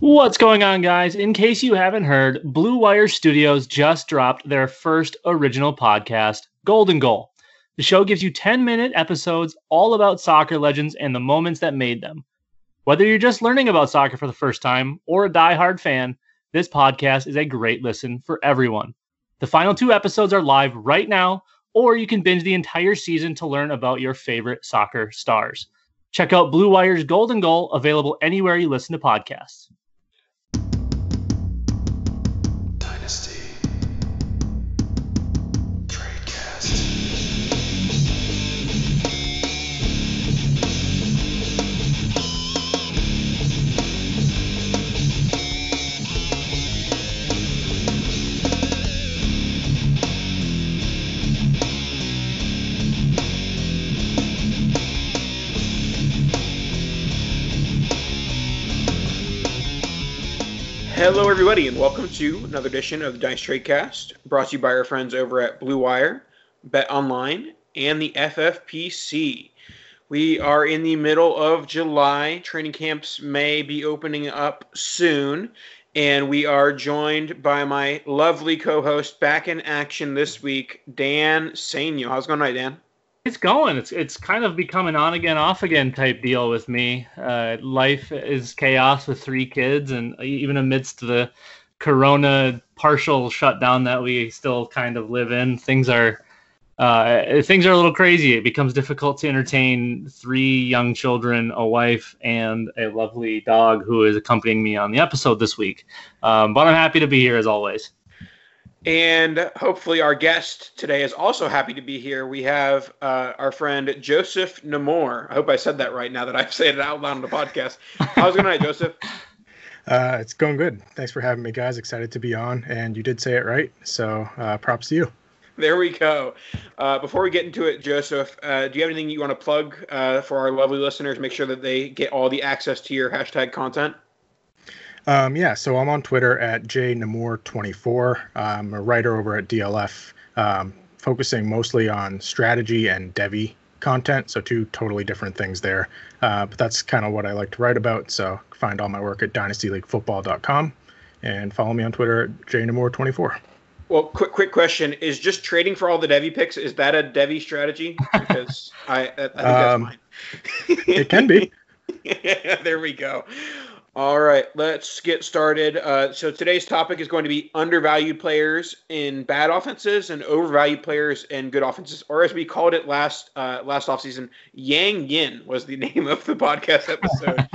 What's going on, guys? In case you haven't heard, Blue Wire Studios just dropped their first original podcast, Golden Goal. The show gives you 10 minute episodes all about soccer legends and the moments that made them. Whether you're just learning about soccer for the first time or a die-hard fan, this podcast is a great listen for everyone. The final two episodes are live right now, or you can binge the entire season to learn about your favorite soccer stars. Check out Blue Wire's Golden Goal, available anywhere you listen to podcasts. Hello, everybody, and welcome to another edition of the Dice Tradecast, brought to you by our friends over at Blue Wire, Bet Online, and the FFPC. We are in the middle of July. Training camps may be opening up soon, and we are joined by my lovely co-host back in action this week, Dan Sainio. How's it going tonight, Dan? It's going. It's it's kind of become an on again, off again type deal with me. Uh, life is chaos with three kids, and even amidst the Corona partial shutdown that we still kind of live in, things are uh, things are a little crazy. It becomes difficult to entertain three young children, a wife, and a lovely dog who is accompanying me on the episode this week. Um, but I'm happy to be here as always. And hopefully, our guest today is also happy to be here. We have uh, our friend Joseph Nammour. I hope I said that right now that I've said it out loud on the podcast. How's it going, tonight, Joseph? Uh, it's going good. Thanks for having me, guys. Excited to be on, and you did say it right. So uh, props to you. There we go. Uh, before we get into it, Joseph, uh, do you have anything you want to plug uh, for our lovely listeners? Make sure that they get all the access to your hashtag content. Um, yeah, so I'm on Twitter at jnammour24. I'm a writer over at DLF, um, focusing mostly on strategy and Devy content. So two totally different things there. Uh, but that's kind of what I like to write about. So find all my work at dynastyleaguefootball.com and follow me on Twitter at jnammour24. Well, quick quick question: Is just trading for all the Devy picks is that a Devy strategy? Because I, I think that's Um, mine. It can be. there we go. All right, let's get started. Uh, so today's topic is going to be undervalued players in bad offenses and overvalued players in good offenses, or as we called it last uh, last offseason, Yang Yin was the name of the podcast episode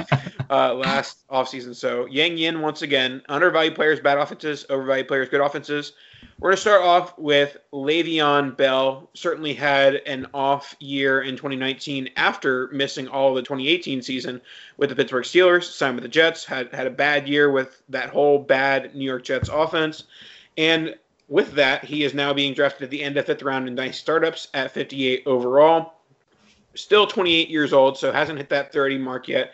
uh, last offseason. So Yang Yin once again, undervalued players, bad offenses, overvalued players, good offenses. We're going to start off with Le'Veon Bell. Certainly had an off year in 2019 after missing all of the 2018 season with the Pittsburgh Steelers. Signed with the Jets. Had had a bad year with that whole bad New York Jets offense, and with that, he is now being drafted at the end of fifth round in Dynasty Startups at 58 overall. Still 28 years old, so hasn't hit that 30 mark yet.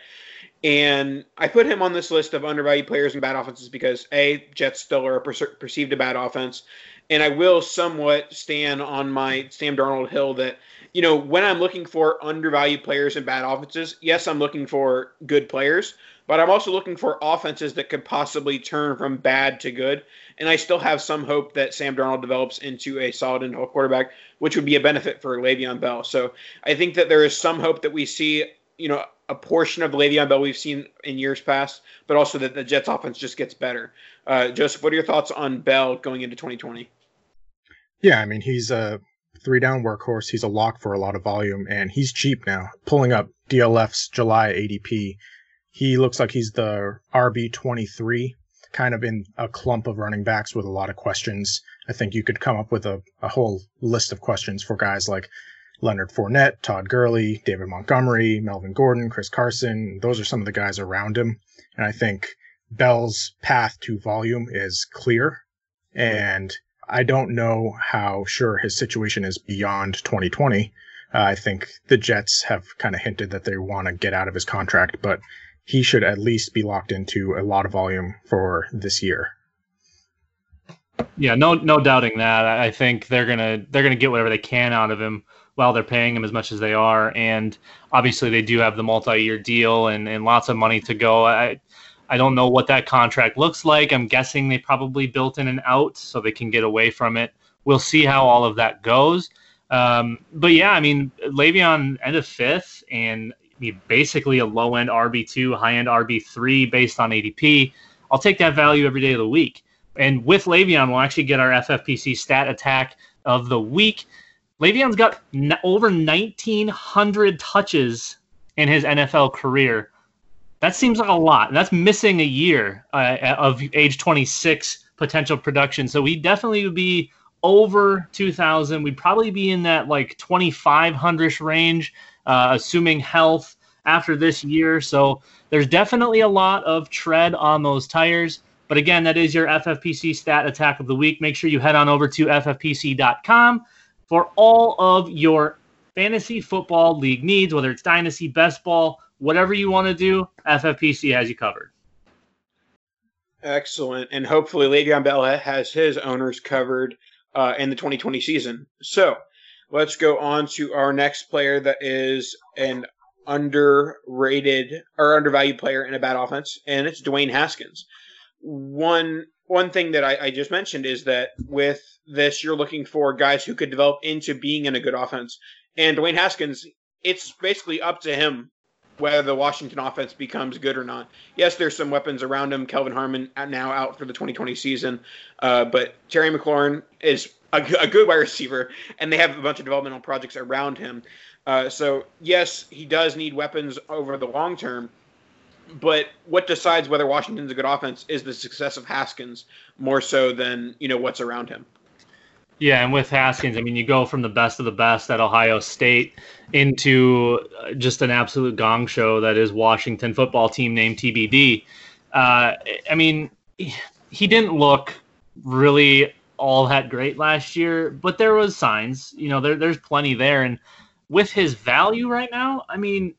And I put him on this list of undervalued players and bad offenses because a Jets still are perceived a bad offense, and I will somewhat stand on my Sam Darnold hill that you know when I'm looking for undervalued players and bad offenses, yes, I'm looking for good players, but I'm also looking for offenses that could possibly turn from bad to good. And I still have some hope that Sam Darnold develops into a solid NFL quarterback, which would be a benefit for Le'Veon Bell. So I think that there is some hope that we see, you know, a portion of Le'Veon Bell we've seen in years past, but also that the Jets offense just gets better. Uh, Joseph, what are your thoughts on Bell going into 2020? Yeah, I mean, he's a three down workhorse. He's a lock for a lot of volume, and he's cheap now. Pulling up DLF's July ADP, he looks like he's the RB23, kind of in a clump of running backs with a lot of questions. I think you could come up with a, a whole list of questions for guys like Leonard Fournette, Todd Gurley, David Montgomery, Melvin Gordon, Chris Carson. Those are some of the guys around him. And I think Bell's path to volume is clear. And I don't know how sure his situation is beyond 2020. Uh, I think the Jets have kind of hinted that they want to get out of his contract, but he should at least be locked into a lot of volume for this year. Yeah, no, no doubting that. I think they're gonna they're gonna get whatever they can out of him while they're paying him as much as they are, and obviously they do have the multi-year deal and, and lots of money to go. I I don't know what that contract looks like. I'm guessing they probably built in an out so they can get away from it. We'll see how all of that goes. Um, but yeah, I mean, Le'Veon end of fifth and basically a low end RB2, high end RB3 based on ADP. I'll take that value every day of the week. And with Le'Veon, we'll actually get our FFPC stat attack of the week. Le'Veon's got n- over 1,900 touches in his NFL career. That seems like a lot. That's missing a year uh, of age 26 potential production. So he definitely would be over 2,000. We'd probably be in that like 2,500 range, uh, assuming health after this year. So there's definitely a lot of tread on those tires. But again, that is your FFPC stat attack of the week. Make sure you head on over to ffpc.com for all of your fantasy football league needs, whether it's dynasty, best ball, whatever you want to do, FFPC has you covered. Excellent. And hopefully Le'Veon Bell has his owners covered uh, in the 2020 season. So let's go on to our next player that is an underrated or undervalued player in a bad offense, and it's Dwayne Haskins. One one thing that I, I just mentioned is that with this, you're looking for guys who could develop into being in a good offense. And Dwayne Haskins, it's basically up to him whether the Washington offense becomes good or not. Yes, there's some weapons around him. Kelvin Harmon now out for the 2020 season, uh, but Terry McLaurin is a, a, good wide receiver, and they have a bunch of developmental projects around him. Uh, so yes, he does need weapons over the long term, but what decides whether Washington's a good offense is the success of Haskins more so than you know what's around him. Yeah, and with Haskins, I mean, you go from the best of the best at Ohio State into just an absolute gong show that is Washington football team named TBD. Uh, I mean, he didn't look really all that great last year, but there was signs. You know, there, there's plenty there, and with his value right now, I mean,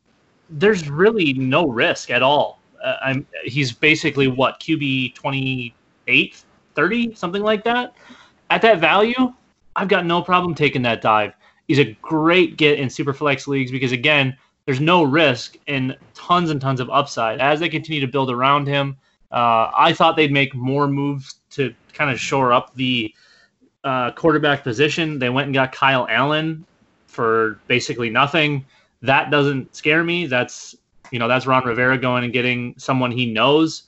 there's really no risk at all. Uh, I'm he's basically what QB 28, 30, something like that at that value, I've got no problem taking that dive. He's a great get in super flex leagues because again, there's no risk and tons and tons of upside as they continue to build around him. Uh, I thought they'd make more moves to kind of shore up the uh, quarterback position. They went and got Kyle Allen for basically nothing. That doesn't scare me. That's you know that's Ron Rivera going and getting someone he knows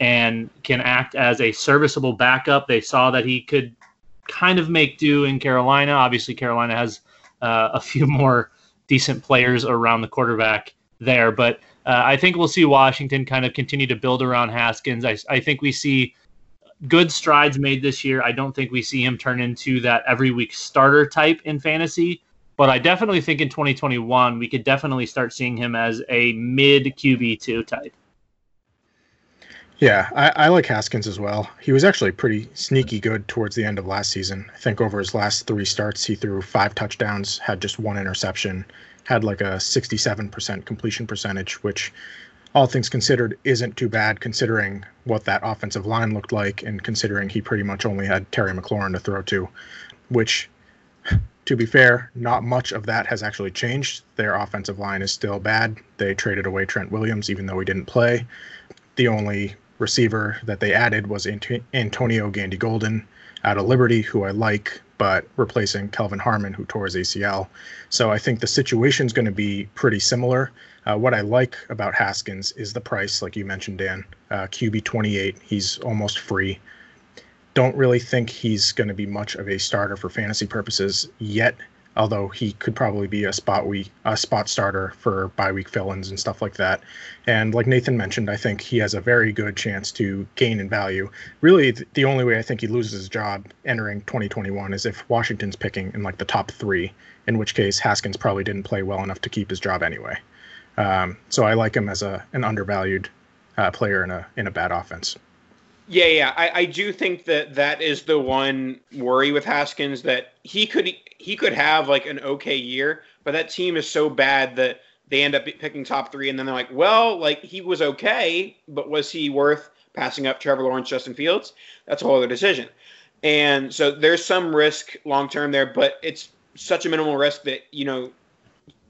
and can act as a serviceable backup. They saw that he could kind of make do in Carolina. Obviously, Carolina has uh, a few more decent players around the quarterback there, but uh, I think we'll see Washington kind of continue to build around Haskins. I, I think we see good strides made this year. I don't think we see him turn into that every week starter type in fantasy, but I definitely think in 2021 we could definitely start seeing him as a mid QB2 type. Yeah, I, I, like Haskins as well. He was actually pretty sneaky good towards the end of last season. I think over his last three starts, he threw five touchdowns, had just one interception, had like a 67% completion percentage, which, all things considered, isn't too bad considering what that offensive line looked like and considering he pretty much only had Terry McLaurin to throw to, which, to be fair, not much of that has actually changed. Their offensive line is still bad. They traded away Trent Williams, even though he didn't play. The only receiver that they added was Antonio Gandy Golden out of Liberty, who I like, but replacing Kelvin Harmon, who tore his ACL. So I think the situation is going to be pretty similar. Uh, what I like about Haskins is the price, like you mentioned, Dan. Uh, QB 28, he's almost free. Don't really think he's going to be much of a starter for fantasy purposes yet although he could probably be a spot week a spot starter for bye week fill-ins and stuff like that. And like Nathan mentioned, I think he has a very good chance to gain in value. Really, the only way I think he loses his job entering 2021 is if Washington's picking in like the top three, in which case Haskins probably didn't play well enough to keep his job anyway. Um, so I like him as a an undervalued uh, player in a in a bad offense. Yeah, yeah, I, I do think that that is the one worry with Haskins that he could he could have like an okay year, but that team is so bad that they end up picking top three, and then they're like, well, like he was okay, but was he worth passing up Trevor Lawrence, Justin Fields? That's a whole other decision. And so there's some risk long term there, but it's such a minimal risk that you know,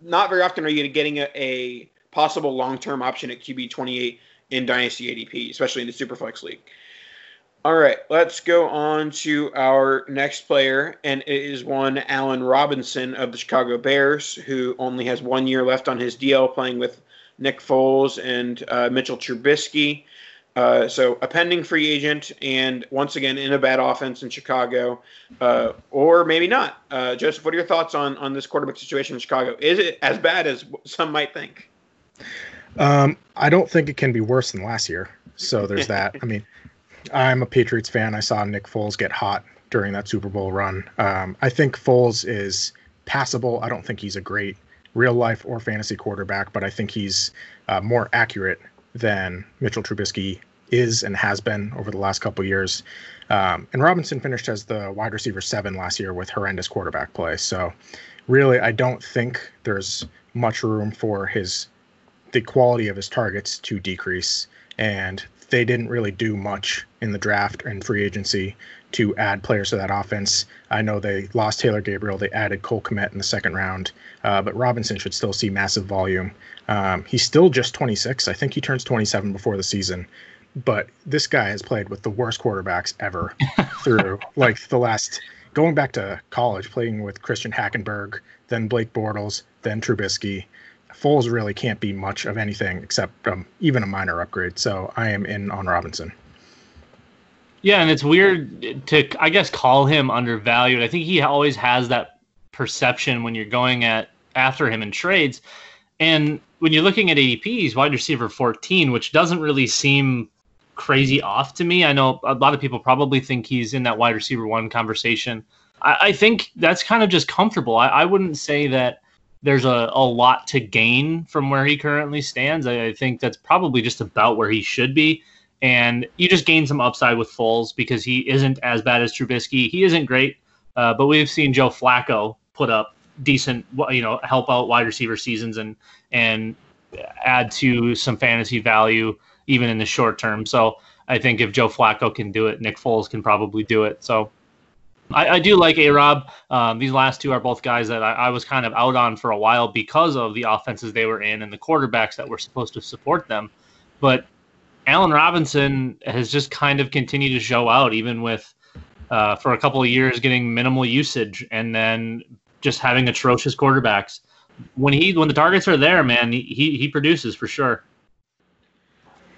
not very often are you getting a, a possible long term option at QB 28 in Dynasty ADP, especially in the Superflex League. All right, let's go on to our next player, and it is one Allen Robinson of the Chicago Bears, who only has one year left on his DL, playing with Nick Foles and uh, Mitchell Trubisky. Uh, so a pending free agent, and once again in a bad offense in Chicago, uh, or maybe not. Uh, Joseph, what are your thoughts on on this quarterback situation in Chicago? Is it as bad as some might think? Um, I don't think it can be worse than last year. So there's that. I mean, I'm a Patriots fan. I saw Nick Foles get hot during that Super Bowl run. Um, I think Foles is passable. I don't think he's a great real life or fantasy quarterback, but I think he's uh, more accurate than Mitchell Trubisky is and has been over the last couple years. Um, and Robinson finished as the wide receiver seven last year with horrendous quarterback play. So, really, I don't think there's much room for his the quality of his targets to decrease. And they didn't really do much in the draft and free agency to add players to that offense. I know they lost Taylor Gabriel. They added Cole Kmet in the second round, uh, but Robinson should still see massive volume. Um, he's still just 26. I think he turns 27 before the season. But this guy has played with the worst quarterbacks ever through like the last going back to college, playing with Christian Hackenberg, then Blake Bortles, then Trubisky. Foles really can't be much of anything except um, even a minor upgrade. So I am in on Robinson. Yeah, and it's weird to, I guess, call him undervalued. I think he always has that perception when you're going at after him in trades. And when you're looking at ADP, he's wide receiver 14, which doesn't really seem crazy off to me. I know a lot of people probably think he's in that wide receiver one conversation. I, I think that's kind of just comfortable. I, I wouldn't say that there's a, a lot to gain from where he currently stands. I, I, think that's probably just about where he should be. And you just gain some upside with Foles because he isn't as bad as Trubisky. He isn't great, uh, but we've seen Joe Flacco put up decent, you know, help out wide receiver seasons and and add to some fantasy value even in the short term. So I think if Joe Flacco can do it, Nick Foles can probably do it. So I, I do like A Rob. Um, these last two are both guys that I, I, was kind of out on for a while because of the offenses they were in and the quarterbacks that were supposed to support them. But Allen Robinson has just kind of continued to show out, even with uh, for a couple of years getting minimal usage and then just having atrocious quarterbacks. When he when the targets are there, man, he he produces for sure.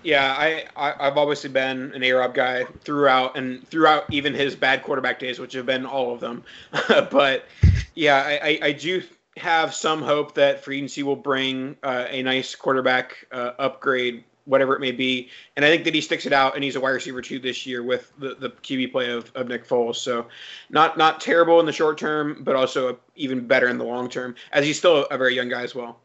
Yeah, I, I have obviously been an A-Rob guy throughout and throughout even his bad quarterback days, which have been all of them. but yeah, I, I do have some hope that free agency will bring uh, a nice quarterback uh, upgrade, whatever it may be. And I think that he sticks it out, and he's a wide receiver too this year with the, the QB play of, of Nick Foles. So not not terrible in the short term, but also even better in the long term, as he's still a very young guy as well.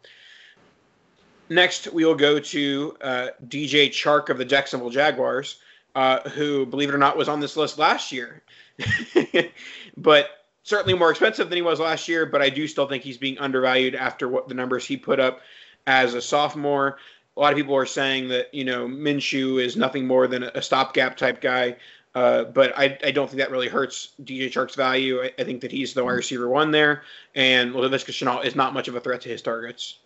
Next, we will go to uh, DJ Chark of the Jacksonville Jaguars, uh, who, believe it or not, was on this list last year. but certainly more expensive than he was last year, but I do still think he's being undervalued after what the numbers he put up as a sophomore. A lot of people are saying that, you know, Minshew is nothing more than a stopgap type guy. Uh, but I, I don't think that really hurts DJ Chark's value. I, I think that he's the wide receiver one there, and Laviska Shenault is not much of a threat to his targets.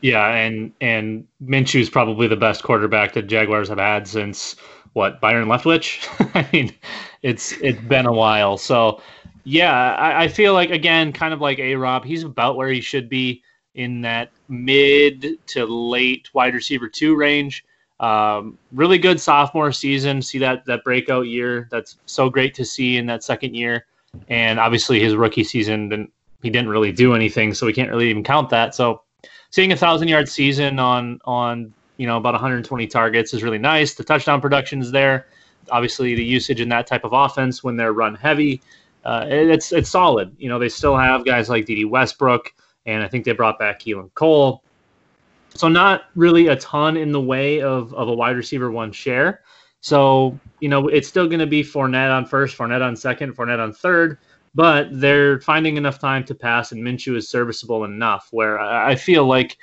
Yeah, and and Minshew is probably the best quarterback that Jaguars have had since what Byron Leftwich. I mean, it's it's been a while. So yeah, I, I feel like again, kind of like A Rob, he's about where he should be in that mid to late wide receiver two range. Um, really good sophomore season. See that that breakout year. That's so great to see in that second year. And obviously his rookie season, then he didn't really do anything, so we can't really even count that. So seeing a thousand yard season on on you know about 120 targets is really nice. The touchdown production is there. Obviously, the usage in that type of offense when they're run heavy, uh, it's it's solid. You know, they still have guys like Dede Westbrook, and I think they brought back Keelan Cole. So not really a ton in the way of of a wide receiver one share. So you know, it's still going to be Fournette on first, Fournette on second, Fournette on third but they're finding enough time to pass, and Minshew is serviceable enough. Where I feel like,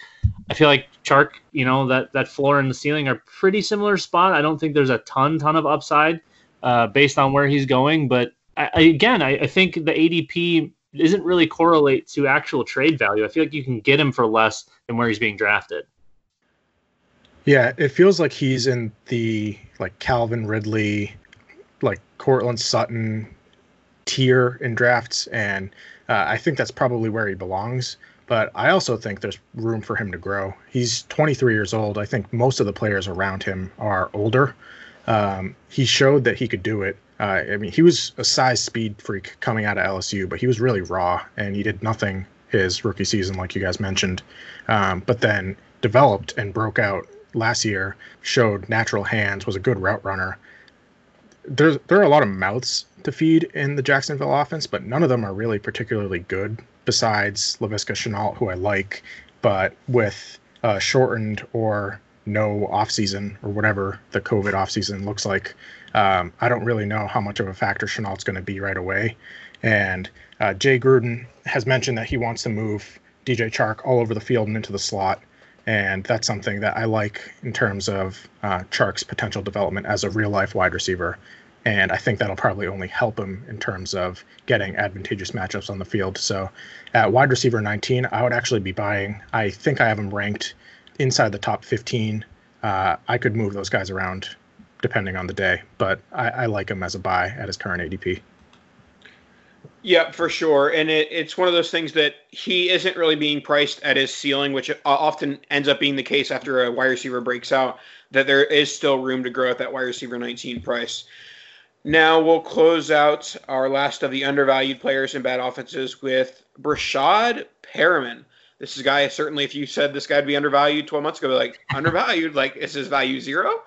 I feel like Chark, you know, that that floor and the ceiling are pretty similar spot. I don't think there's a ton ton of upside uh, based on where he's going, but I, again, I, I think the ADP isn't really correlate to actual trade value. I feel like you can get him for less than where he's being drafted. Yeah, it feels like he's in the like Calvin Ridley, like Courtland Sutton tier in drafts, and uh, I think that's probably where he belongs. But I also think there's room for him to grow. He's 23 years old. I think most of the players around him are older. Um, he showed that he could do it. Uh, I mean, he was a size speed freak coming out of LSU, but he was really raw and he did nothing his rookie season, like you guys mentioned. Um, but then developed and broke out last year, showed natural hands, was a good route runner. There's there are a lot of mouths to feed in the Jacksonville offense, but none of them are really particularly good. Besides Laviska Shenault, who I like, but with uh, shortened or no offseason or whatever the COVID offseason looks like, um, I don't really know how much of a factor Shenault's going to be right away. And uh, Jay Gruden has mentioned that he wants to move DJ Chark all over the field and into the slot. And that's something that I like in terms of uh, Chark's potential development as a real life wide receiver. And I think that'll probably only help him in terms of getting advantageous matchups on the field. So at wide receiver 19, I would actually be buying. I think I have him ranked inside the top 15. Uh, I could move those guys around depending on the day, but I, I like him as a buy at his current ADP. Yeah, for sure. And it, it's one of those things that he isn't really being priced at his ceiling, which often ends up being the case after a wide receiver breaks out, that there is still room to grow at that wide receiver 19 price. Now we'll close out our last of the undervalued players in bad offenses with Breshad Perriman. This is a guy certainly if you said this guy would be undervalued 12 months ago like undervalued? Like is his value zero?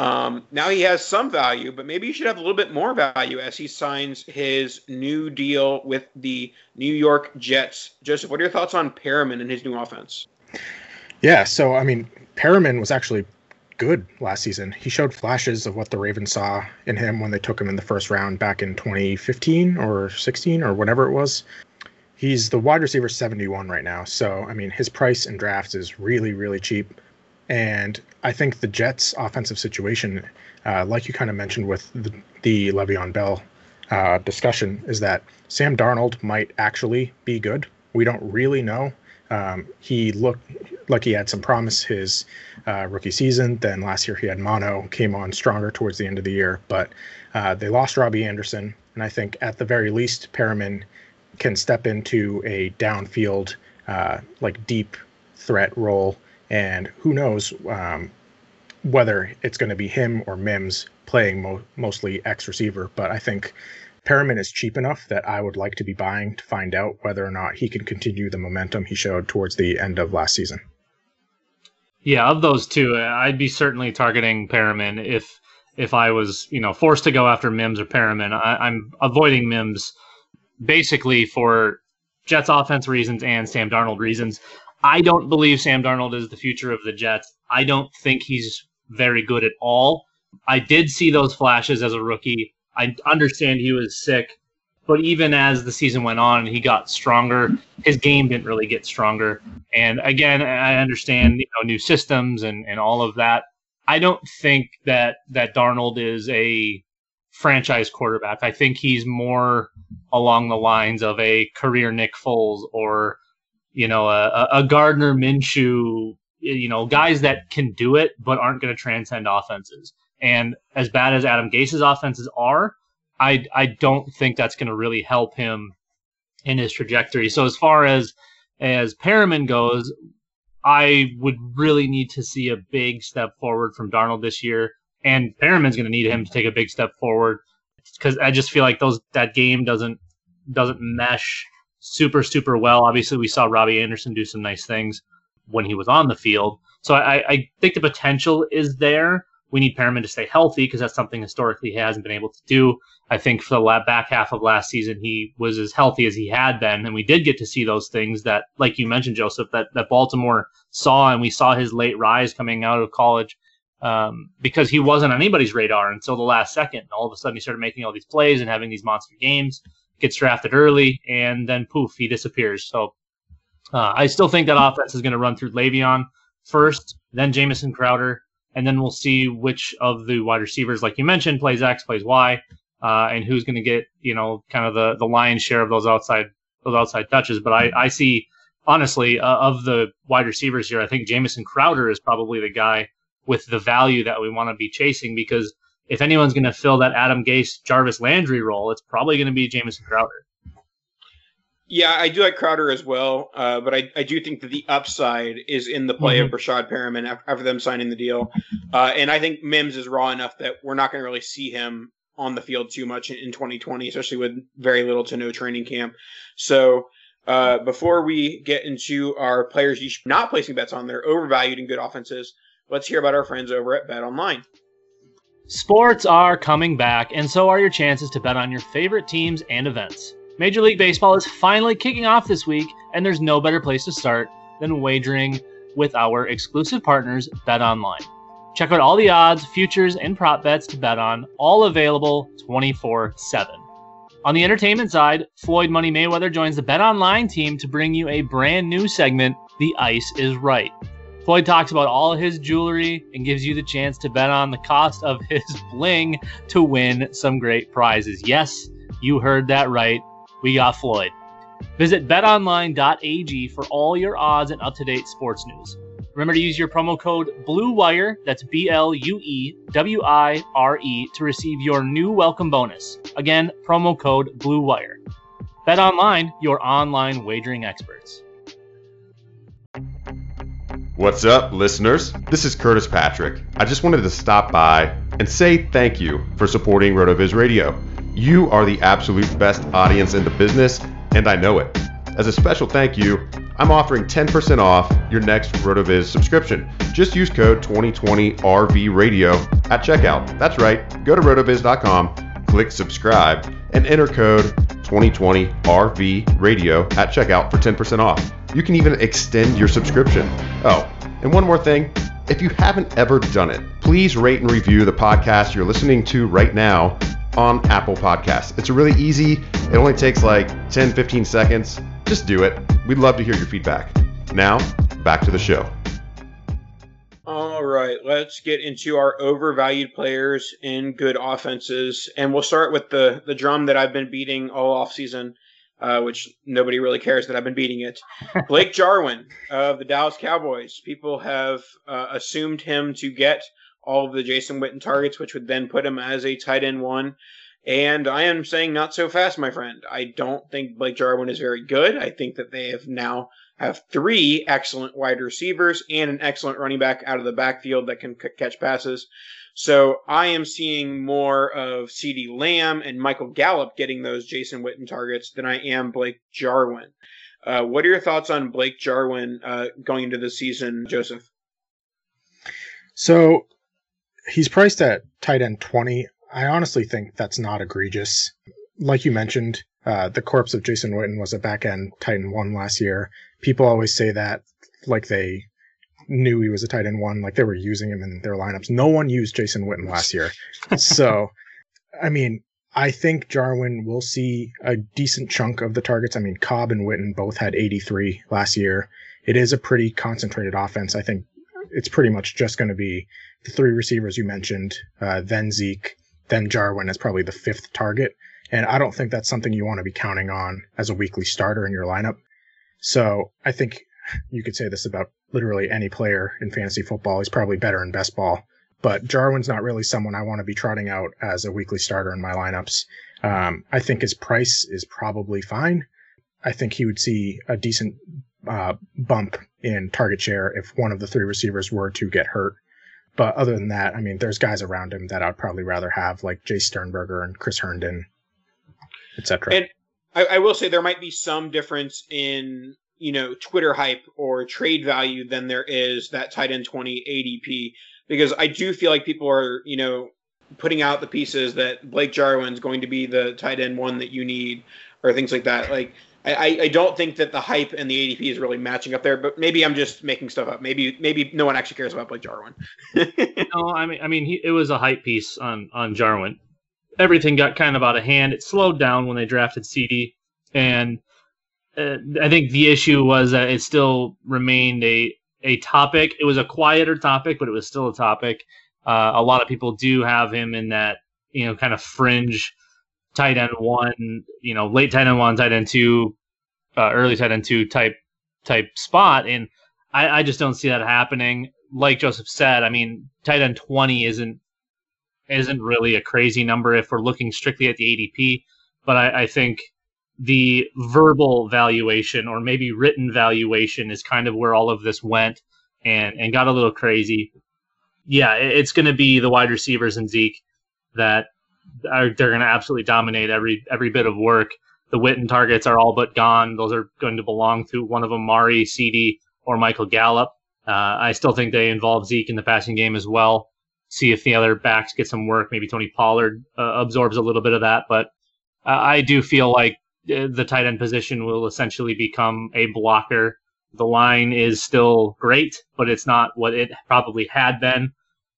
Um, now he has some value but maybe he should have a little bit more value as he signs his new deal with the new york jets. Joseph what are your thoughts on perriman and his new offense? Yeah so i mean perriman was actually good last season he showed flashes of what the ravens saw in him when they took him in the first round back in 2015 or 16 or whatever it was He's the wide receiver 71 right now. So, I mean, his price in drafts is really, really cheap. And I think the Jets' offensive situation, uh, like you kind of mentioned with the, the Le'Veon Bell uh, discussion, is that Sam Darnold might actually be good. We don't really know. Um, he looked like he had some promise his uh, rookie season. Then last year he had mono, came on stronger towards the end of the year. But uh, they lost Robbie Anderson. And I think at the very least, Perriman can step into a downfield, uh, like deep threat role. And who knows um, whether it's going to be him or Mims playing mo- mostly X receiver. But I think Perriman is cheap enough that I would like to be buying to find out whether or not he can continue the momentum he showed towards the end of last season. Yeah, of those two, uh, I'd be certainly targeting Perriman if if I was, you know, forced to go after Mims or Perriman. I, am avoiding Mims basically for Jets offense reasons and Sam Darnold reasons. I don't believe Sam Darnold is the future of the Jets. I don't think he's very good at all. I did see those flashes as a rookie. I understand he was sick, but even as the season went on and he got stronger, his game didn't really get stronger. And again, I understand you know new systems and, and all of that. I don't think that that Darnold is a franchise quarterback. I think he's more along the lines of a career Nick Foles or you know a, a Gardner Minshew. You know guys that can do it but aren't going to transcend offenses. And as bad as Adam Gase's offenses are, I I don't think that's going to really help him in his trajectory. So as far as as Perriman goes, I would really need to see a big step forward from Darnold this year and Perriman's going to need him to take a big step forward because I just feel like those that game doesn't doesn't mesh super super well. Obviously, we saw Robbie Anderson do some nice things when he was on the field, so I, I think the potential is there. We need Perriman to stay healthy because that's something historically he hasn't been able to do. I think for the back half of last season, he was as healthy as he had been, and we did get to see those things that, like you mentioned, Joseph, that that Baltimore saw, and we saw his late rise coming out of college um, because he wasn't on anybody's radar until the last second. All of a sudden, he started making all these plays and having these monster games. Gets drafted early, and then poof, he disappears. So uh, I still think that offense is going to run through Le'Veon first, then Jamison Crowder, and then we'll see which of the wide receivers, like you mentioned, plays X, plays Y, uh, and who's going to get you know kind of the the lion's share of those outside those outside touches. But I I see honestly uh, of the wide receivers here, I think Jamison Crowder is probably the guy with the value that we want to be chasing because if anyone's going to fill that Adam Gase, Jarvis Landry role, it's probably going to be Jamison Crowder. Yeah, I do like Crowder as well, uh, but I, I do think that the upside is in the play Mhm. of Breshad Perriman after, after them signing the deal. Uh, and I think Mims is raw enough that we're not going to really see him on the field too much in, in 2020, especially with very little to no training camp. So uh, before we get into our players you should not placing bets on, they're overvalued in good offenses. Let's hear about our friends over at Bet Online. Sports are coming back, and so are your chances to bet on your favorite teams and events. Major League Baseball is finally kicking off this week, and there's no better place to start than wagering with our exclusive partners, Bet Online. Check out all the odds, futures, and prop bets to bet on, all available 24 7. On the entertainment side, Floyd Money Mayweather joins the Bet Online team to bring you a brand new segment, The Ice is Right. Floyd talks about all his jewelry and gives you the chance to bet on the cost of his bling to win some great prizes. Yes, you heard that right. We got Floyd. Visit betonline.ag for all your odds and up to date sports news. Remember to use your promo code BLUEWIRE, that's B L U E W I R E, to receive your new welcome bonus. Again, promo code BLUEWIRE. Bet Online, your online wagering experts. What's up, listeners? This is Curtis Patrick. I just wanted to stop by and say thank you for supporting RotoViz Radio. You are the absolute best audience in the business, and I know it. As a special thank you, I'm offering 10% off your next RotoViz subscription. Just use code 2020RV Radio at checkout. That's right. Go to rotoviz.com, click subscribe, and enter code 2020RV Radio at checkout for 10% off. You can even extend your subscription. Oh, and one more thing. If you haven't ever done it, please rate and review the podcast you're listening to right now on Apple Podcasts. It's really easy. It only takes like 10, 15 seconds. Just do it. We'd love to hear your feedback. Now, back to the show. All right, let's get into our overvalued players in good offenses, and we'll start with the the drum that I've been beating all offseason, uh, which nobody really cares that I've been beating it. Blake Jarwin of the Dallas Cowboys. People have uh, assumed him to get all of the Jason Witten targets, which would then put him as a tight end one. And I am saying not so fast, my friend. I don't think Blake Jarwin is very good. I think that they have now have three excellent wide receivers and an excellent running back out of the backfield that can c- catch passes. So I am seeing more of CeeDee Lamb and Michael Gallup getting those Jason Witten targets than I am Blake Jarwin. Uh, what are your thoughts on Blake Jarwin uh, going into the season, Joseph? So he's priced at tight end 20. I honestly think that's not egregious. Like you mentioned, uh, the corpse of Jason Witten was a back end tight end one last year. People always say that like they knew he was a tight end one, like they were using him in their lineups. No one used Jason Witten last year. so, I mean, I think Jarwin will see a decent chunk of the targets. I mean, Cobb and Witten both had 83 last year. It is a pretty concentrated offense. I think it's pretty much just going to be the three receivers you mentioned, uh, then Zeke, then Jarwin as probably the fifth target. And I don't think that's something you want to be counting on as a weekly starter in your lineup. So I think you could say this about literally any player in fantasy football. He's probably better in best ball, but Jarwin's not really someone I want to be trotting out as a weekly starter in my lineups. Um, I think his price is probably fine. I think he would see a decent uh, bump in target share if one of the three receivers were to get hurt. But other than that, I mean, there's guys around him that I'd probably rather have, like Jace Sternberger and Chris Herndon, etc. And I, I will say there might be some difference in you know Twitter hype or trade value than there is that tight end 20 ADP because I do feel like people are you know putting out the pieces that Blake Jarwin's going to be the tight end one that you need or things like that. Like I, I don't think that the hype and the ADP is really matching up there, but maybe I'm just making stuff up. Maybe maybe no one actually cares about Blake Jarwin. No, I mean, I mean, he, it was a hype piece on on Jarwin. Everything got kind of out of hand. It slowed down when they drafted CeeDee, and uh, I think the issue was that it still remained a a topic. It was a quieter topic, but it was still a topic. Uh, a lot of people do have him in that you know kind of fringe tight end one, you know, late tight end one, tight end two, uh, early tight end two type type spot, and I, I just don't see that happening. like Joseph said, I mean, tight end 20 isn't isn't really a crazy number if we're looking strictly at the ADP, but I, I think the verbal valuation or maybe written valuation is kind of where all of this went and and got a little crazy. Yeah, it's going to be the wide receivers and Zeke that are they're going to absolutely dominate every every bit of work. The Witten targets are all but gone. Those are going to belong to one of them, Mari, CeeDee, or Michael Gallup. Uh, I still think they involve Zeke in the passing game as well. See if the other backs get some work. Maybe Tony Pollard uh, absorbs a little bit of that, but uh, I do feel like uh, the tight end position will essentially become a blocker. The line is still great, but it's not what it probably had been.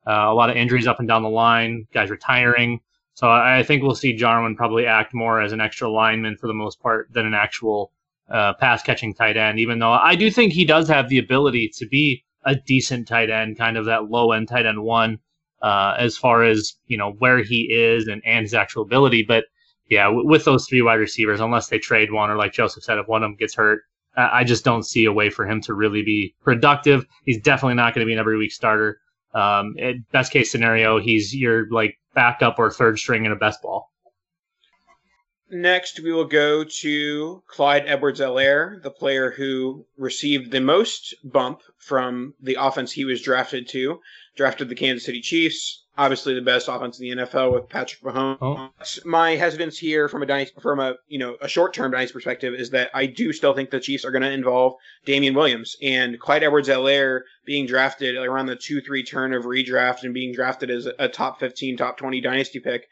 Uh, a lot of injuries up and down the line, guys retiring. So I think we'll see Jarwin probably act more as an extra lineman for the most part than an actual uh, pass catching tight end, even though I do think he does have the ability to be a decent tight end, kind of that low end tight end one, uh, as far as, you know, where he is and, and his actual ability. But yeah, w- with those three wide receivers, unless they trade one or like Joseph said, if one of them gets hurt, I just don't see a way for him to really be productive. He's definitely not going to be an every week starter. Um, best case scenario, he's your like backup or third string in a best ball. Next, we will go to Clyde Edwards Helaire, the player who received the most bump from the offense he was drafted to. Drafted the Kansas City Chiefs, obviously the best offense in the NFL with Patrick Mahomes. Oh. My hesitance here from a dynasty, from a you know a short term dynasty perspective is that I do still think the Chiefs are going to involve Damien Williams and Clyde Edwards Helaire being drafted around the two three turn of redraft and being drafted as a top fifteen, top twenty dynasty pick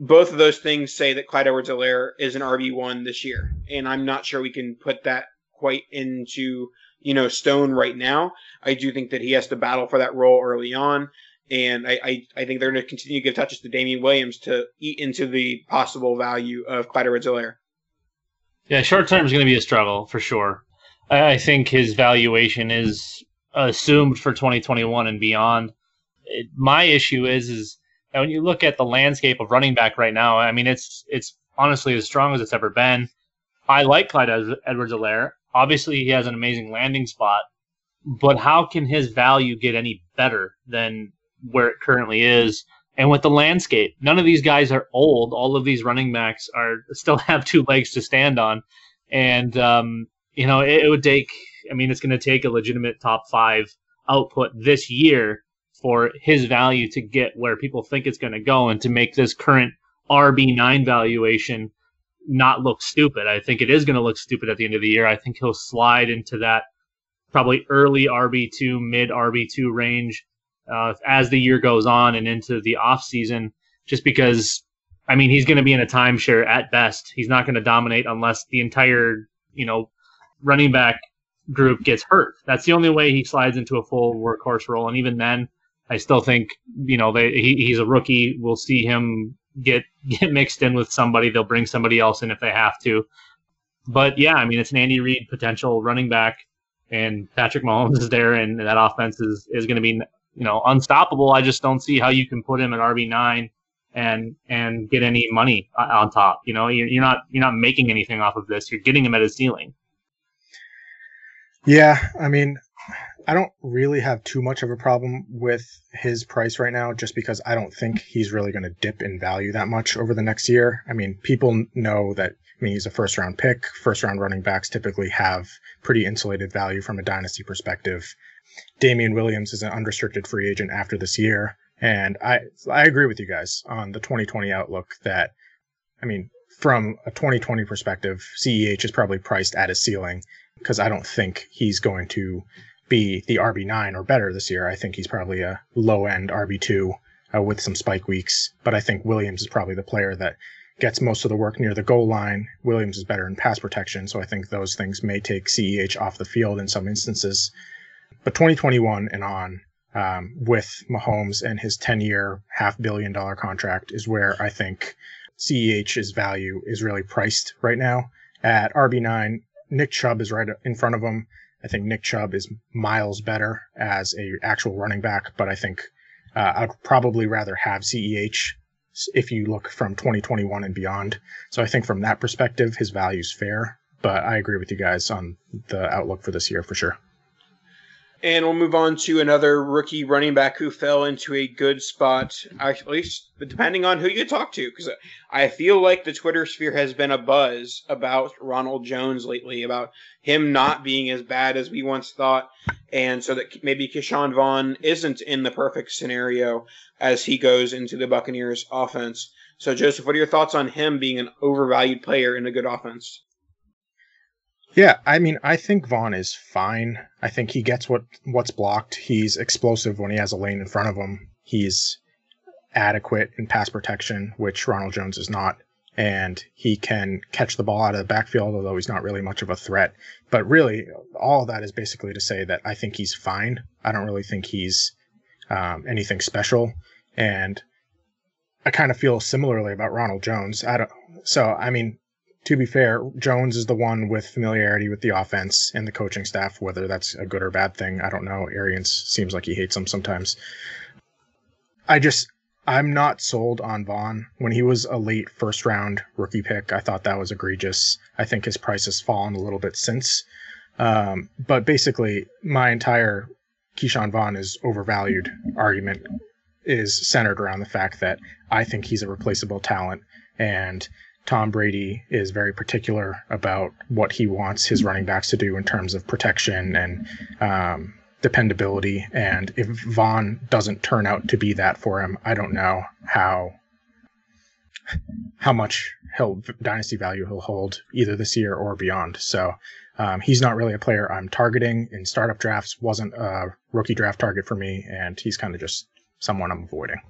both of those things say that Clyde Edwards Helaire is an RB1 this year. And I'm not sure we can put that quite into, you know, stone right now. I do think that he has to battle for that role early on. And I, I, I think they're going to continue to give touches to Damien Williams to eat into the possible value of Clyde Edwards. Yeah, short term is going to be a struggle for sure. I, I think his valuation is assumed for 2021 and beyond. It, my issue is, is when you look at the landscape of running back right now, I mean, it's it's honestly as strong as it's ever been. I like Clyde Edwards Helaire. Obviously, he has an amazing landing spot, but how can his value get any better than where it currently is? And with the landscape, none of these guys are old. All of these running backs are still have two legs to stand on, and um, you know it, it would take. I mean, it's going to take a legitimate top five output this year for his value to get where people think it's going to go and to make this current RB9 valuation not look stupid. I think it is going to look stupid at the end of the year. I think he'll slide into that probably early RB2, mid RB2 range uh, as the year goes on and into the off season, just because. I mean, he's going to be in a timeshare at best. He's not going to dominate unless the entire, you know, running back group gets hurt. That's the only way he slides into a full workhorse role. And even then, I still think you know they, he, he's a rookie. We'll see him get get mixed in with somebody. They'll bring somebody else in if they have to. But yeah, I mean it's an Andy Reid potential running back, and Patrick Mahomes is there, and that offense is is going to be you know unstoppable. I just don't see how you can put him at RB nine and and get any money on top. You know, you're not you're not making anything off of this. You're getting him at his ceiling. Yeah, I mean, I don't really have too much of a problem with his price right now, just because I don't think he's really going to dip in value that much over the next year. I mean, people know that. I mean, he's a first round pick. First round running backs typically have pretty insulated value from a dynasty perspective. Damien Williams is an unrestricted free agent after this year, and I I agree with you guys on the 2020 outlook. That I mean, from a 2020 perspective, CEH is probably priced at a ceiling because I don't think he's going to be the RB9 or better this year. I think he's probably a low end RB2 uh, with some spike weeks. But I think Williams is probably the player that gets most of the work near the goal line. Williams is better in pass protection. So I think those things may take CEH off the field in some instances. But 2021 and on, um, with Mahomes and his 10 year, half billion dollar contract is where I think CEH's value is really priced right now. At RB9, Nick Chubb is right in front of him. I think Nick Chubb is miles better as a actual running back, but I think uh, I'd probably rather have CEH if you look from 2021 and beyond. So I think from that perspective, his value is fair. But I agree with you guys on the outlook for this year for sure. And we'll move on to another rookie running back who fell into a good spot, at least depending on who you talk to, because I feel like the Twitter sphere has been a buzz about Ronald Jones lately, about him not being as bad as we once thought, and so that maybe Ke'Shawn Vaughn isn't in the perfect scenario as he goes into the Buccaneers offense. So, Joseph, what are your thoughts on him being an overvalued player in a good offense? Yeah, I mean, I think Vaughn is fine. I think he gets what what's blocked. He's explosive when he has a lane in front of him. He's adequate in pass protection, which Ronald Jones is not. And he can catch the ball out of the backfield, although he's not really much of a threat. But really, all of that is basically to say that I think he's fine. I don't really think he's um, anything special. And I kind of feel similarly about Ronald Jones. I don't. So I mean, to be fair, Jones is the one with familiarity with the offense and the coaching staff. Whether that's a good or bad thing, I don't know. Arians seems like he hates them sometimes. I just, I'm not sold on Vaughn. When he was a late first round rookie pick, I thought that was egregious. I think his price has fallen a little bit since. Um, but basically, my entire Ke'Shawn Vaughn is overvalued argument is centered around the fact that I think he's a replaceable talent and Tom Brady is very particular about what he wants his running backs to do in terms of protection and um, dependability. And if Vaughn doesn't turn out to be that for him, I don't know how how much he'll dynasty value he'll hold either this year or beyond. So um, he's not really a player I'm targeting in startup drafts. wasn't a rookie draft target for me, and he's kind of just someone I'm avoiding.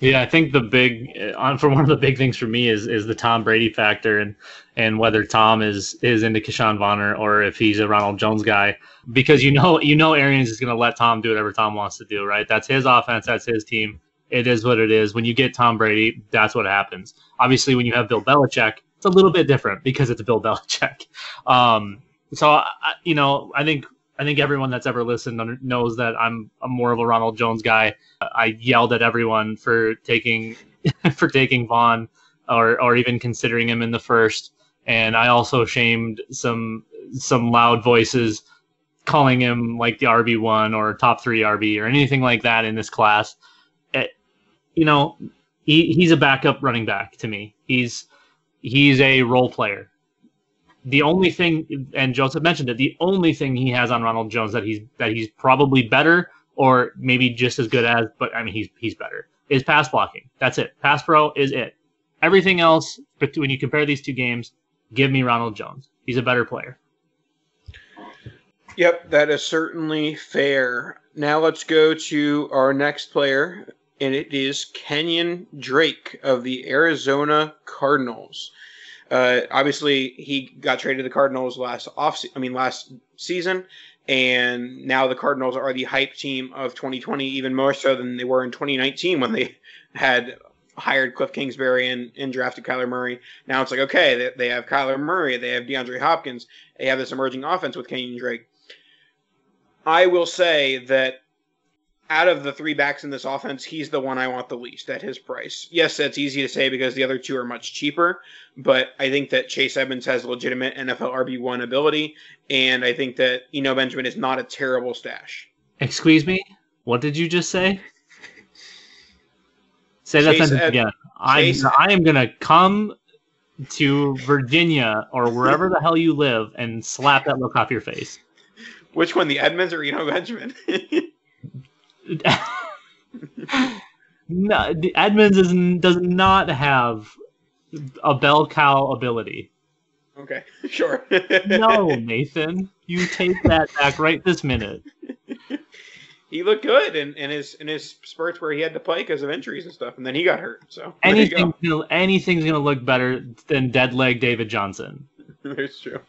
Yeah, I think the big on for one of the big things for me is is the Tom Brady factor and and whether Tom is is into Ke'Shawn Vonner or if he's a Ronald Jones guy because you know you know Arians is going to let Tom do whatever Tom wants to do, right? That's his offense, that's his team. It is what it is. When you get Tom Brady, that's what happens. Obviously, when you have Bill Belichick, it's a little bit different because it's a Bill Belichick. Um, so I, you know, I think I think everyone that's ever listened knows that I'm, I'm more of a Ronald Jones guy. I yelled at everyone for taking for taking Vaughn or or even considering him in the first, and I also shamed some some loud voices calling him like the RB one or top three RB or anything like that in this class. It, eh, you know, he, he's a backup running back to me. He's he's a role player the only thing, and Joseph mentioned it, the only thing he has on Ronald Jones that he's that he's probably better or maybe just as good as, but I mean he's he's better is pass blocking. That's it. Pass pro is it. Everything else, when you compare these two games, give me Ronald Jones. He's a better player. Yep, that is certainly fair. Now let's go to our next player, and it is Kenyan Drake of the Arizona Cardinals. Uh, obviously, he got traded to the Cardinals last off. I mean, last season, and now the Cardinals are the hype team of 2020, even more so than they were in 2019 when they had hired Cliff Kingsbury and, and drafted Kyler Murray. Now it's like, okay, they, they have Kyler Murray, they have DeAndre Hopkins, they have this emerging offense with Kenyan Drake. I will say that out of the three backs in this offense, he's the one I want the least at his price. Yes, that's easy to say because the other two are much cheaper, but I think that Chase Edmonds has legitimate NFL RB1 ability, and I think that Eno Benjamin is not a terrible stash. Excuse me? What did you just say? Say that sentence Ed- again. I'm, I am going to come to Virginia or wherever the hell you live and slap that look off your face. Which one, the Edmonds or Eno Benjamin? no, Edmonds is, does not have a bell cow ability. Okay, sure. no, Nathan, you take that back right this minute. He looked good in, in his in his spurts where he had to play because of injuries and stuff, and then he got hurt. So anything go. anything's gonna look better than dead leg David Johnson. That's true.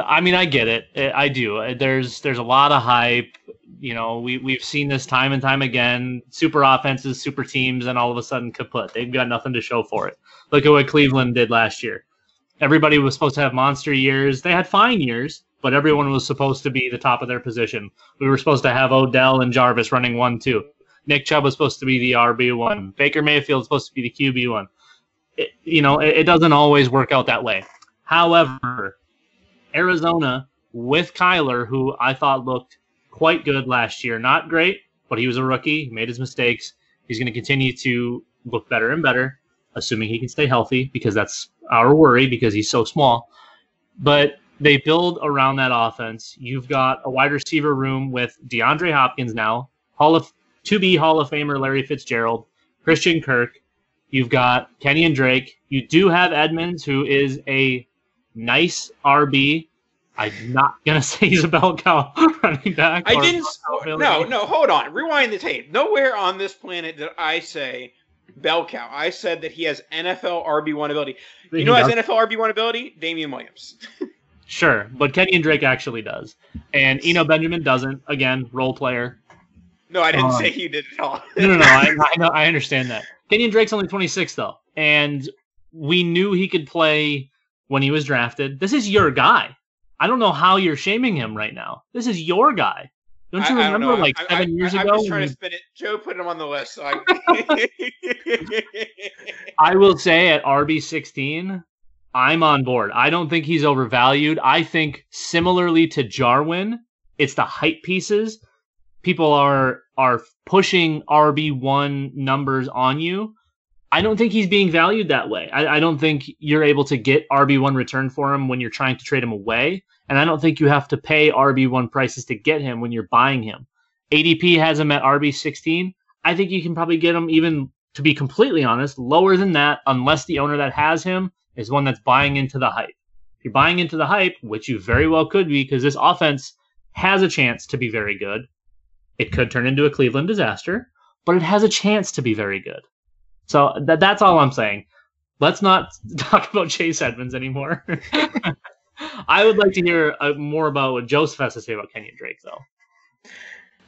I mean, I get it. Uh, I do. Uh, there's there's a lot of hype. You know, we we've seen this time and time again. Super offenses, super teams, and all of a sudden kaput. They've got nothing to show for it. Look at what Cleveland did last year. Everybody was supposed to have monster years. They had fine years, but everyone was supposed to be the top of their position. We were supposed to have Odell and Jarvis running one two. Nick Chubb was supposed to be the RB one. Baker Mayfield was supposed to be the QB one. you know, it, it doesn't always work out that way. However, Arizona with Kyler, who I thought looked quite good last year. Not great, but he was a rookie, made his mistakes. He's going to continue to look better and better, assuming he can stay healthy, because that's our worry because he's so small. But they build around that offense. You've got a wide receiver room with DeAndre Hopkins now, Hall of to be Hall of Famer Larry Fitzgerald, Christian Kirk. You've got Kenyan Drake. You do have Edmonds, who is a nice RB. I'm not gonna say he's a bell cow running back. I didn't. No, no, hold on. Rewind the tape. Nowhere on this planet did I say bell cow. I said that he has NFL RB one ability. You He know, who does. has NFL RB one ability. Damien Williams. Sure, but Kenyan Drake actually does, and Eno Benjamin doesn't. Again, role player. No, I didn't Uh, say you did at all. No, no, no. I, I know. I understand that. Kenyan Drake's only 26 though, and we knew he could play when he was drafted. This is your guy. I don't know how you're shaming him right now. This is your guy. Don't you I- I don't remember like seven I- years ago? I'm just trying to spin it. Joe put him on the list. So I... I will say at RB16, I'm on board. I don't think he's overvalued. I think similarly to Jarwin, it's the hype pieces. People are are pushing RB1 numbers on you. I don't think he's being valued that way. I, I don't think you're able to get RB1 return for him when you're trying to trade him away. And I don't think you have to pay RB1 prices to get him when you're buying him. ADP has him at RB16. I think you can probably get him even, to be completely honest, lower than that, unless the owner that has him is one that's buying into the hype. If you're buying into the hype, which you very well could be, because this offense has a chance to be very good. It could turn into a Cleveland disaster, but it has a chance to be very good. So that, that's all I'm saying. Let's not talk about Chase Edmonds anymore. I would like to hear uh, more about what Joseph has to say about Kenyan Drake, though.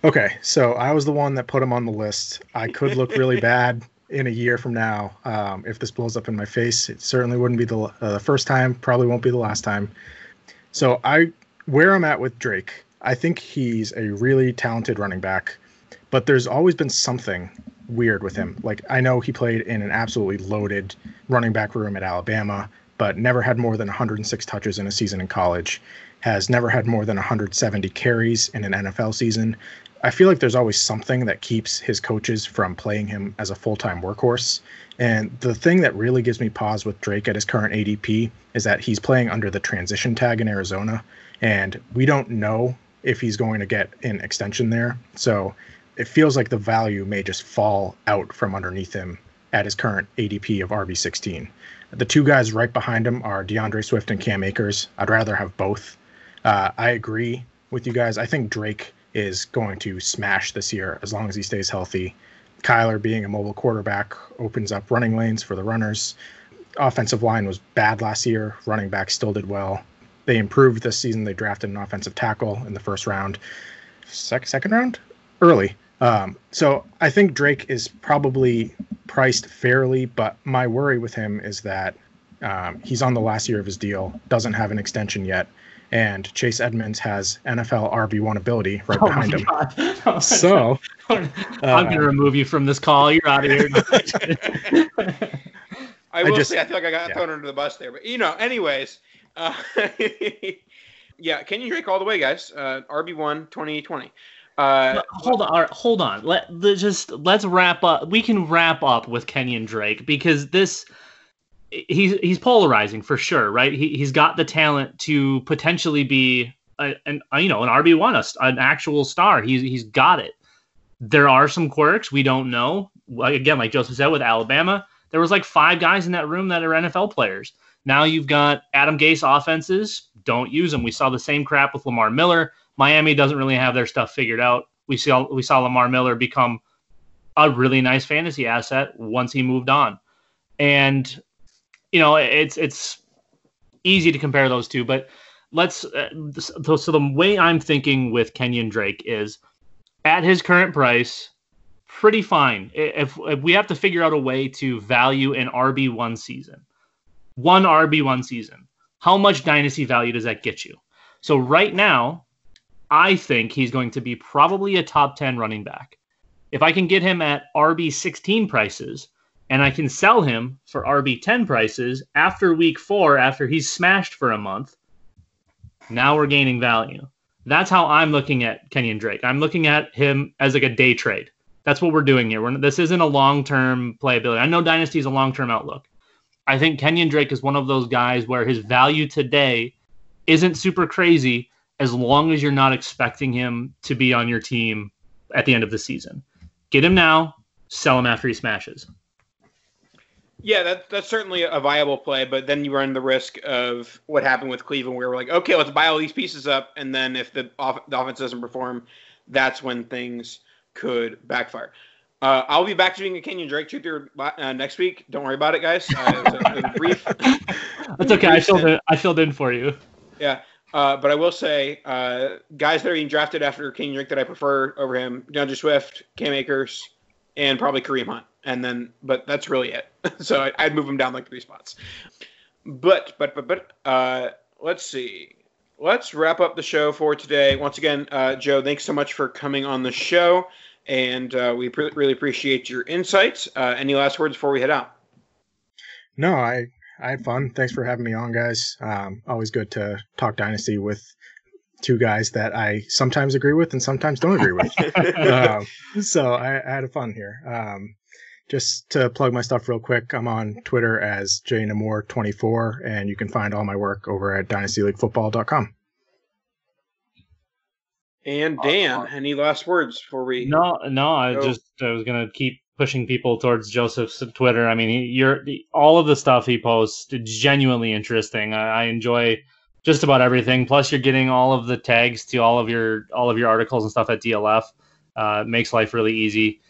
Okay, so I was the one that put him on the list. I could look really bad in a year from now um, if this blows up in my face. It certainly wouldn't be the uh, the first time. Probably won't be the last time. So I, where I'm at with Drake, I think he's a really talented running back, but there's always been something weird with him. Like I know he played in an absolutely loaded running back room at Alabama, but never had more than 106 touches in a season in college. Has never had more than 170 carries in an NFL season. I feel like there's always something that keeps his coaches from playing him as a full time workhorse. And the thing that really gives me pause with Drake at his current ADP is that he's playing under the transition tag in Arizona, and we don't know if he's going to get an extension there. So it feels like the value may just fall out from underneath him at his current ADP of RB16. The two guys right behind him are D'Andre Swift and Cam Akers. I'd rather have both. Uh, I agree with you guys. I think Drake is going to smash this year as long as he stays healthy. Kyler being a mobile quarterback opens up running lanes for the runners. Offensive line was bad last year. Running back still did well. They improved this season. They drafted an offensive tackle in the first round, sec- second round, early. Um, so I think Drake is probably priced fairly, but my worry with him is that um, he's on the last year of his deal, doesn't have an extension yet, and Chase Edmonds has NFL RB1 ability right Oh behind him. Oh, So I'm going to remove you from this call. You're out of here. I I will just- say I feel like I got yeah. thrown under the bus there, but you know, anyways, uh, yeah, Kenyan Drake all the way, guys. Uh, RB one 2020. Uh, hold on, right, hold on. Let just let's wrap up. We can wrap up with Kenyan Drake because this he's he's polarizing for sure, right? He he's got the talent to potentially be a, an you know an RB one, an actual star. He's he's got it. There are some quirks we don't know. Again, like Joseph said with Alabama, there was like five guys in that room that are NFL players. Now you've got Adam Gase offenses. Don't use them. We saw the same crap with Lamar Miller. Miami doesn't really have their stuff figured out. We saw we saw Lamar Miller become a really nice fantasy asset once he moved on, and you know it's it's easy to compare those two. But let's uh, so, the way I'm thinking with Kenyan Drake is at his current price, pretty fine. If, if we have to figure out a way to value an RB one season, one RB one season, how much dynasty value does that get you? So right now, I think he's going to be probably a top 10 running back. If I can get him at RB 16 prices and I can sell him for RB 10 prices after week four, after he's smashed for a month, Now we're gaining value. That's how I'm looking at Kenyan Drake. I'm looking at him as like a day trade. That's what we're doing here. We're, this isn't a long term playability. I know Dynasty is a long term outlook. I think Kenyan Drake is one of those guys where his value today isn't super crazy as long as you're not expecting him to be on your team at the end of the season. Get him now, sell him after he smashes. Yeah, that, that's certainly a viable play, but then you run the risk of what happened with Cleveland, where we're like, okay, let's buy all these pieces up, and then if the, off, the offense doesn't perform, that's when things could backfire. Uh, I'll be back to being a Kenyan Drake truther uh, next week. Don't worry about it, guys. Uh, it, was a, it a brief. That's okay. I filled in. I filled in for you. Yeah, uh, but I will say, uh, guys that are being drafted after Kenyan Drake that I prefer over him: D'Andre Swift, Cam Akers, and probably Kareem Hunt. And then, but that's really it. so I, I'd move him down like three spots. But but but but uh, let's see. Let's wrap up the show for today. Once again, uh, Joe, thanks so much for coming on the show, and uh, we pre- really appreciate your insights. Uh, any last words before we head out? No, I I had fun. Thanks for having me on, guys. Um, always good to talk dynasty with two guys that I sometimes agree with and sometimes don't agree with. um, so I, I, had a fun here. Um, just to plug my stuff real quick, I'm on Twitter as jnammour24, and you can find all my work over at dynastyleaguefootball.com. And Dan, any last words before we? No, no. I just I was gonna keep pushing people towards Joseph's Twitter. I mean, you're all of the stuff he posts is genuinely interesting. I, I, enjoy just about everything. Plus, you're getting all of the tags to all of your all of your articles and stuff at DLF. Uh, makes life really easy.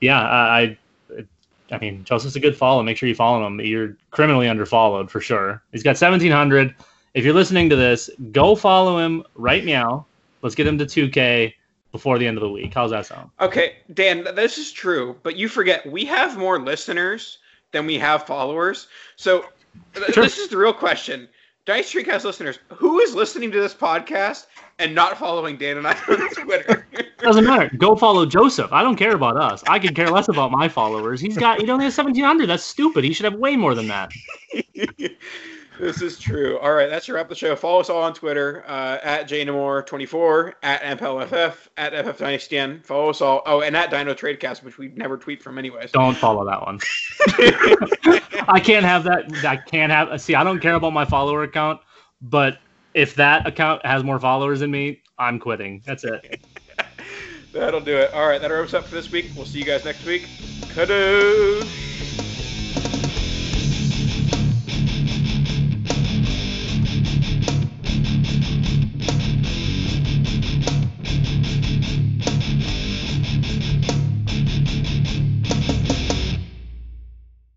Yeah, I, I, I mean, Joseph's a good follow. Make sure you follow him. You're criminally underfollowed for sure. He's got 1,700. If you're listening to this, go follow him right now. Let's get him to 2K before the end of the week. How's that sound? Okay, Dan, this is true, but you forget we have more listeners than we have followers. So th- this is the real question. Dice Treecast listeners, who is listening to this podcast and not following Dan and I on Twitter? Doesn't matter. Go follow Joseph. I don't care about us. I can care less about my followers. He's got he only has seventeen hundred. That's stupid. He should have way more than that. This is true. All right, that's your wrap of the show. Follow us all on Twitter uh, at jnammour24, at NPowellFF, at FFDynastyDan. Follow us all. Oh, and at Dino Tradecast, which we never tweet from anyways. Don't follow that one. I can't have that. I can't have. See, I don't care about my follower account, but if that account has more followers than me, I'm quitting. That's it. That'll do it. All right, that wraps up for this week. We'll see you guys next week. Kadoosh.